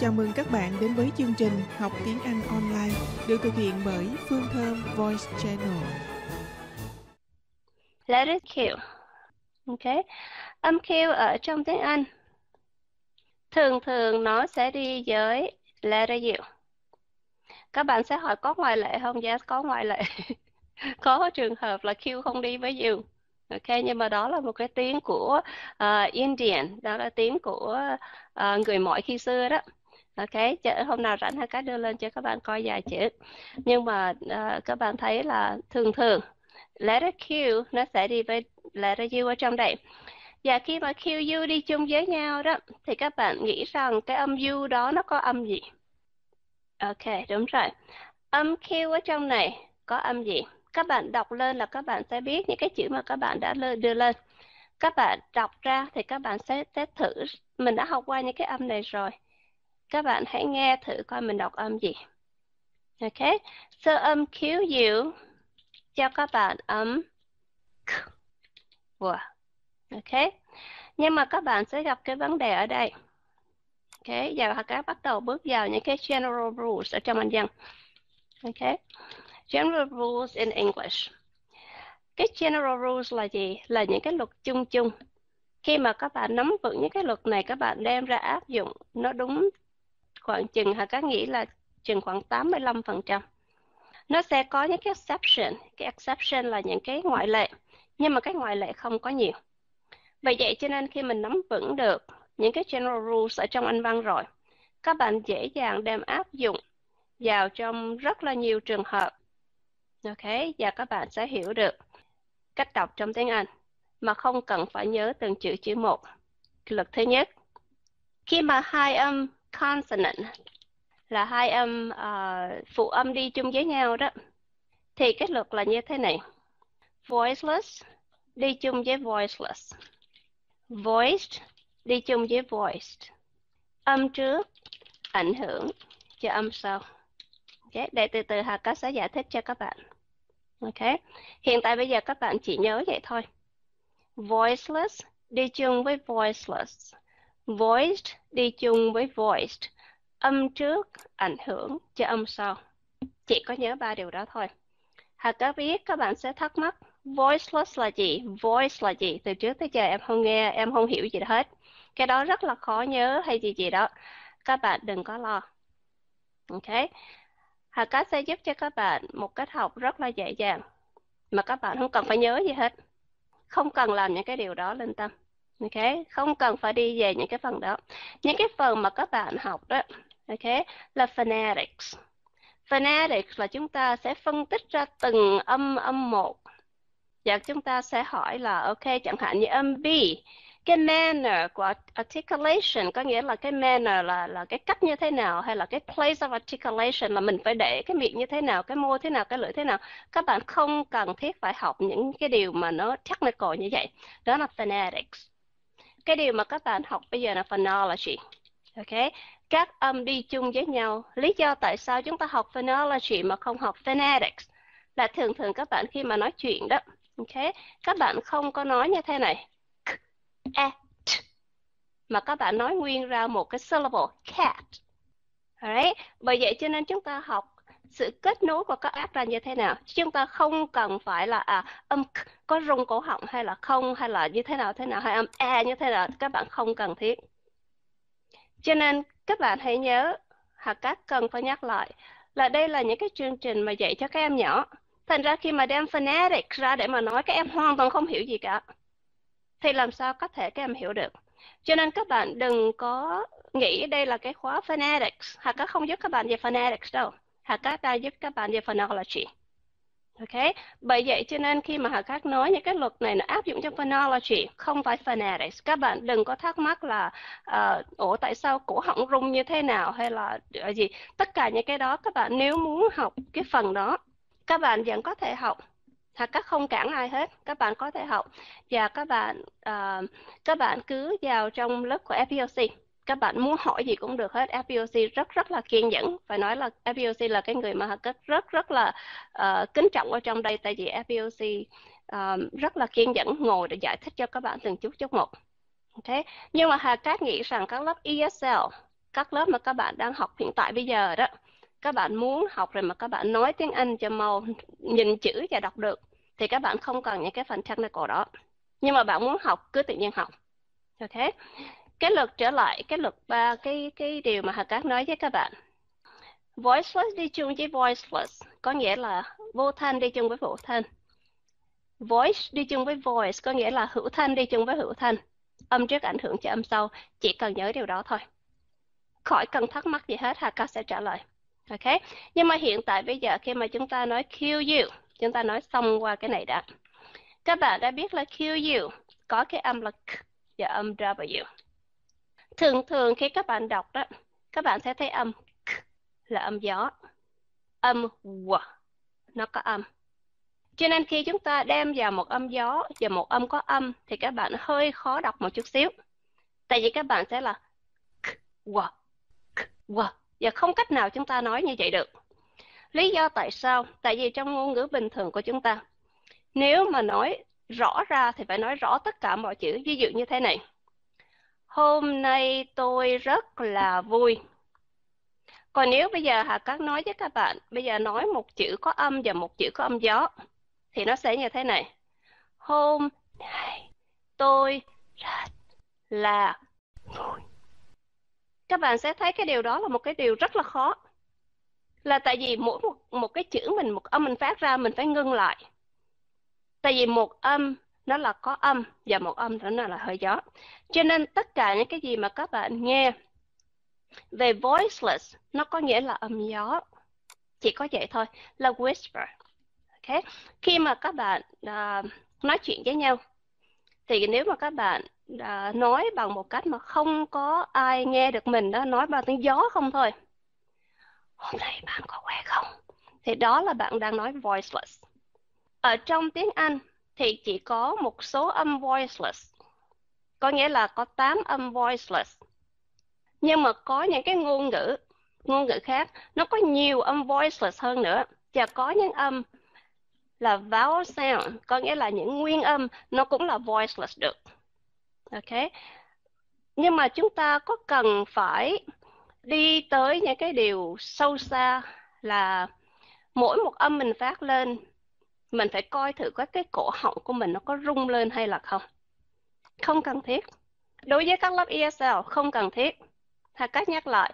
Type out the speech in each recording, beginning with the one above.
Chào mừng các bạn đến với chương trình Học tiếng Anh online được thực hiện bởi Phương Thơm Voice Channel. Letter Q. Ok. Âm Q ở trong tiếng Anh thường thường nó sẽ đi với letter U. Các bạn sẽ hỏi có ngoại lệ không? Yes, có ngoại lệ. có trường hợp là Q không đi với U. Ok, nhưng mà đó là một cái tiếng của uh, Indian, đó là tiếng của uh, người mọi khi xưa đó. Ok, chứ hôm nào rảnh hai cái đưa lên cho các bạn coi vài chữ. Nhưng mà uh, các bạn thấy là thường thường letter Q nó sẽ đi với letter U ở trong đây. Và khi mà Q U đi chung với nhau đó thì các bạn nghĩ rằng cái âm U đó nó có âm gì? Ok, đúng rồi. Âm Q ở trong này có âm gì? Các bạn đọc lên là các bạn sẽ biết những cái chữ mà các bạn đã đưa lên. Các bạn đọc ra thì các bạn sẽ, sẽ thử. Mình đã học qua những cái âm này rồi. Các bạn hãy nghe thử coi mình đọc âm gì. Ok, so âm khiếu diệu cho các bạn âm K. Wow. Ok, nhưng mà các bạn sẽ gặp cái vấn đề ở đây. Ok, giờ các bắt đầu bước vào những cái general rules ở trong Anh dân. Ok, general rules in English. Cái general rules là gì? Là những cái luật chung chung. Khi mà các bạn nắm vững những cái luật này, các bạn đem ra áp dụng nó đúng khoảng chừng hay các nghĩ là chừng khoảng 85%. Nó sẽ có những cái exception, cái exception là những cái ngoại lệ, nhưng mà cái ngoại lệ không có nhiều. Vậy vậy cho nên khi mình nắm vững được những cái general rules ở trong Anh văn rồi, các bạn dễ dàng đem áp dụng vào trong rất là nhiều trường hợp. Ok, và các bạn sẽ hiểu được cách đọc trong tiếng Anh mà không cần phải nhớ từng chữ chữ một. Luật thứ nhất, khi mà hai âm consonant là hai âm uh, phụ âm đi chung với nhau đó. Thì kết luật là như thế này. Voiceless đi chung với voiceless. Voiced đi chung với voiced. Âm trước ảnh hưởng cho âm sau. Okay. để từ từ Hà có sẽ giải thích cho các bạn. Ok hiện tại bây giờ các bạn chỉ nhớ vậy thôi. Voiceless đi chung với voiceless voiced, đi chung với voiced. Âm trước, ảnh hưởng cho âm sau. Chỉ có nhớ ba điều đó thôi. Hà có biết các bạn sẽ thắc mắc, voiceless là gì? Voice là gì? Từ trước tới giờ em không nghe, em không hiểu gì hết. Cái đó rất là khó nhớ hay gì gì đó. Các bạn đừng có lo. Ok. Hà Cát sẽ giúp cho các bạn một cách học rất là dễ dàng, mà các bạn không cần phải nhớ gì hết. Không cần làm những cái điều đó lên tâm ok, không cần phải đi về những cái phần đó. Những cái phần mà các bạn học đó, ok, là phonetics. Phonetics là chúng ta sẽ phân tích ra từng âm âm một. Và chúng ta sẽ hỏi là, ok, chẳng hạn như âm B, cái manner của articulation, có nghĩa là cái manner là là cái cách như thế nào, hay là cái place of articulation, là mình phải để cái miệng như thế nào, cái môi thế nào, cái lưỡi thế nào. Các bạn không cần thiết phải học những cái điều mà nó technical như vậy. Đó là phonetics cái điều mà các bạn học bây giờ là phonology ok? Các âm đi chung với nhau. Lý do tại sao chúng ta học phonology mà không học phonetics? Là thường thường các bạn khi mà nói chuyện đó. Ok? Các bạn không có nói như thế này. K, e, t, mà các bạn nói nguyên ra một cái syllable cat. Alright? bởi vậy cho nên chúng ta học sự kết nối của các ác ra như thế nào? Chúng ta không cần phải là à, âm k, có rung cổ họng hay là không, hay là như thế nào thế nào, hay âm e như thế nào, các bạn không cần thiết. Cho nên, các bạn hãy nhớ hoặc các cần phải nhắc lại là đây là những cái chương trình mà dạy cho các em nhỏ. Thành ra khi mà đem phonetics ra để mà nói, các em hoàn toàn không hiểu gì cả. Thì làm sao có thể các em hiểu được? Cho nên các bạn đừng có nghĩ đây là cái khóa phonetics. Hoặc các không giúp các bạn về phonetics đâu. Hoặc các ta giúp các bạn về phonology. Ok, bởi vậy cho nên khi mà Hà Các nói những cái luật này nó áp dụng cho phonology, không phải phonetics. Các bạn đừng có thắc mắc là uh, ủa tại sao cổ họng rung như thế nào hay là ờ, gì. Tất cả những cái đó các bạn nếu muốn học cái phần đó, các bạn vẫn có thể học. Hà Các không cản ai hết, các bạn có thể học và các bạn uh, các bạn cứ vào trong lớp của FPLC các bạn muốn hỏi gì cũng được hết. FBOC rất rất là kiên nhẫn. Phải nói là FBOC là cái người mà Hà rất rất là uh, kính trọng ở trong đây. Tại vì FBOC uh, ờ, rất là kiên nhẫn ngồi để giải thích cho các bạn từng chút chút một. Okay. nhưng mà Hà Cát nghĩ rằng các lớp ESL các lớp mà các bạn đang học hiện tại bây giờ đó các bạn muốn học rồi mà các bạn nói tiếng Anh cho mau nhìn chữ và đọc được thì các bạn không cần những cái phần technical đó. Nhưng mà bạn muốn học cứ tự nhiên học. Ok? Cái luật trở lại, cái luật ba, cái cái điều mà Hà Cát nói với các bạn. Voiceless đi chung với voiceless, có nghĩa là vô thanh đi chung với vô thanh. Voice đi chung với voice, có nghĩa là hữu thanh đi chung với hữu thanh. Âm trước ảnh hưởng cho âm sau, chỉ cần nhớ điều đó thôi. Khỏi cần thắc mắc gì hết, Hà Cát sẽ trả lời. Ok? Nhưng mà hiện tại bây giờ khi mà chúng ta nói kill you, chúng ta nói xong qua cái này đã. Các bạn đã biết là kill you có cái âm là k và âm w thường thường khi các bạn đọc đó, các bạn sẽ thấy âm k là âm gió. Âm w, nó có âm. Cho nên khi chúng ta đem vào một âm gió và một âm có âm, thì các bạn hơi khó đọc một chút xíu. Tại vì các bạn sẽ là k w k w, và không cách nào chúng ta nói như vậy được. Lý do tại sao? Tại vì trong ngôn ngữ bình thường của chúng ta, nếu mà nói rõ ra thì phải nói rõ tất cả mọi chữ, ví dụ như thế này hôm nay tôi rất là vui. Còn nếu bây giờ Hà Cát nói với các bạn, bây giờ nói một chữ có âm và một chữ có âm gió, thì nó sẽ như thế này. Hôm nay tôi rất là vui. Các bạn sẽ thấy cái điều đó là một cái điều rất là khó. Là tại vì mỗi một một cái chữ mình, một âm mình phát ra, mình phải ngưng lại. Tại vì một âm nó là có âm và một âm đó là hơi gió. Cho nên tất cả những cái gì mà các bạn nghe về voiceless nó có nghĩa là âm gió. Chỉ có vậy thôi là whisper. Ok? Khi mà các bạn uh, nói chuyện với nhau thì nếu mà các bạn uh, nói bằng một cách mà không có ai nghe được mình đó nói bằng tiếng gió không thôi hôm nay bạn có khỏe không? Thì đó là bạn đang nói voiceless. Ở trong tiếng Anh thì chỉ có một số âm voiceless. Có nghĩa là có 8 âm voiceless. Nhưng mà có những cái ngôn ngữ ngôn ngữ khác, nó có nhiều âm voiceless hơn nữa. Và có những âm là vowel sound, có nghĩa là những nguyên âm, nó cũng là voiceless được. Ok? Nhưng mà chúng ta có cần phải đi tới những cái điều sâu xa là mỗi một âm mình phát lên mình phải coi thử có cái cổ họng của mình nó có rung lên hay là không. Không cần thiết. Đối với các lớp ESL không cần thiết. Thà cách nhắc lại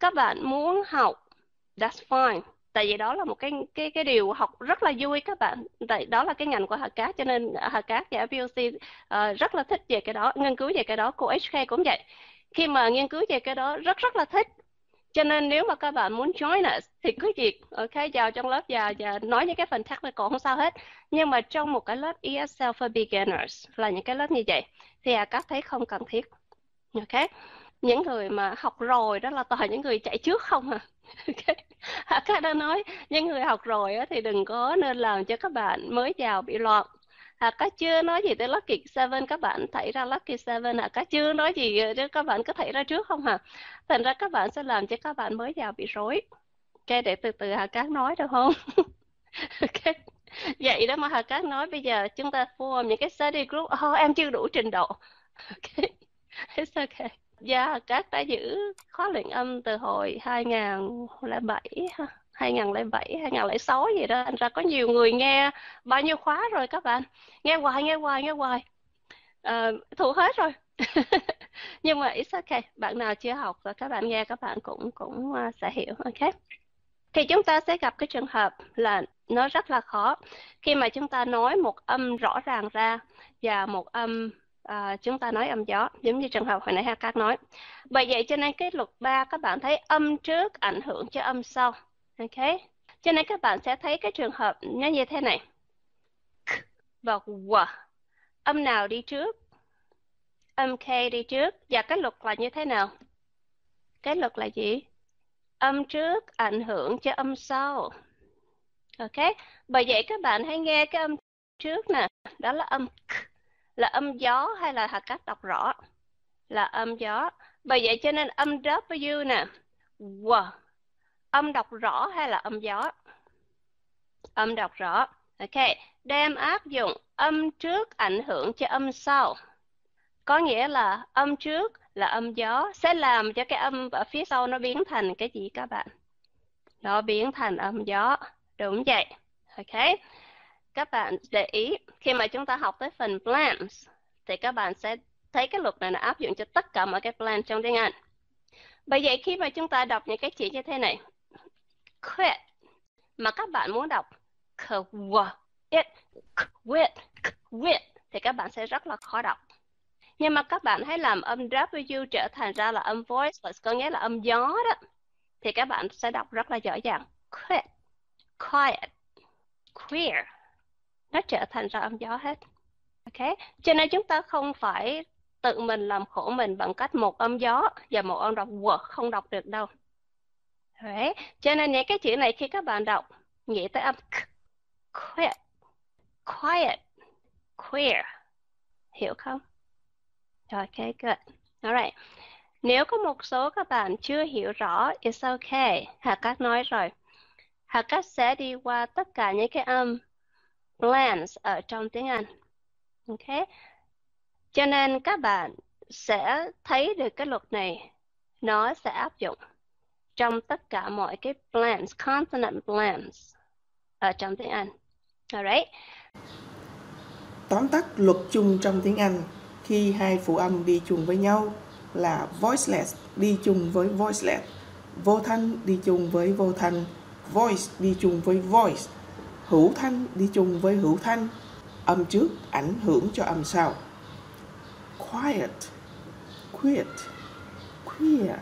các bạn muốn học that's fine. Tại vì đó là một cái cái cái điều học rất là vui các bạn. Tại đó là cái ngành của Hà Cát cho nên Hà Cát và FPLC uh, ờ, rất là thích về cái đó nghiên cứu về cái đó. Cô HK cũng vậy. Khi mà nghiên cứu về cái đó rất rất là thích cho nên nếu mà các bạn muốn join us thì cứ việc ờ, ok vào trong lớp và và nói những cái phần technical không sao hết. Nhưng mà trong một cái lớp ESL for beginners là những cái lớp như vậy, thì à các thấy không cần thiết. Ok? Những người mà học rồi đó là toàn những người chạy trước không à. Okay. À, các đã nói, những người học rồi thì đừng có nên làm cho các bạn mới vào bị loạn à, các chưa nói gì tới Lucky Seven? Các bạn thấy ra Lucky Seven à? Các chưa nói gì ờ, chứ các bạn có thấy ra trước không hả? Thành ra các bạn sẽ làm cho các bạn mới vào bị rối. Ok để từ từ Hà Cát nói được không? Ok vậy đó mà Hà Cát nói. Bây giờ chúng ta form những cái study group. Oh, em chưa đủ trình độ. Ok it's okay Dạ, các đã giữ khóa luyện âm từ hồi 2007 ha. 2007, 2006 gì đó, thành ra có nhiều người nghe bao nhiêu khóa rồi các bạn. Nghe hoài, nghe hoài, nghe hoài. Ờ, à, thuộc hết rồi. Nhưng mà it's okay, bạn nào chưa học và các bạn nghe các bạn cũng cũng ờ, sẽ hiểu, ok? Thì chúng ta sẽ gặp cái trường hợp là nó rất là khó khi mà chúng ta nói một âm rõ ràng ra và một âm à, chúng ta nói âm gió giống như trường hợp hồi nãy ha các nói bởi vậy cho nên cái luật 3 các bạn thấy âm trước ảnh hưởng cho âm sau ok. Cho nên các bạn sẽ thấy cái trường hợp nó như thế này. K và w. Âm nào đi trước? Âm k đi trước. Và cái luật là như thế nào? Cái luật là gì? Âm trước ảnh hưởng cho âm sau. Ok. Bởi vậy các bạn hãy nghe cái âm trước nè. Đó là âm k. Là âm gió hay là hạt cách đọc rõ? Là âm gió. Bởi vậy cho nên âm W nè. W âm đọc rõ hay là âm gió âm đọc rõ ok đem áp dụng âm trước ảnh hưởng cho âm sau có nghĩa là âm trước là âm gió sẽ làm cho cái âm ở phía sau nó biến thành cái gì các bạn? Nó biến thành âm gió. Đúng vậy. Ok. Các bạn để ý khi mà chúng ta học tới phần plans thì các bạn sẽ thấy cái luật này là áp dụng cho tất cả mọi cái plan trong tiếng Anh. Bởi vậy khi mà chúng ta đọc những cái chữ như thế này, quit mà các bạn muốn đọc quit, quit, quit thì các bạn sẽ rất là khó đọc. Nhưng mà các bạn hãy làm âm W trở thành ra là âm voiceless, có nghĩa là âm gió đó. Thì các bạn sẽ đọc rất là dễ dàng. Quit, quiet, queer. Nó trở thành ra âm gió hết. Ok, cho nên chúng ta không phải tự mình làm khổ mình bằng cách một âm gió và một âm đọc quật không đọc được đâu. Đấy. Cho nên những cái chữ này khi các bạn đọc nghĩ tới âm k, quiet, quiet, queer. Hiểu không? Rồi, good. Alright. Nếu có một số các bạn chưa hiểu rõ, it's okay. Hà Cát nói rồi. Hà Cát sẽ đi qua tất cả những cái âm blends ở trong tiếng Anh. Ok. Cho nên các bạn sẽ thấy được cái luật này nó sẽ áp dụng trong tất cả mọi cái blends, consonant blends ở trong tiếng Anh. Alright. Tóm tắt luật chung trong tiếng Anh khi hai phụ âm đi chung với nhau là voiceless đi chung với voiceless, vô thanh đi chung với vô thanh, voice đi chung với voice, hữu thanh đi chung với hữu thanh, âm trước ảnh hưởng cho âm sau. Quiet, quiet queer.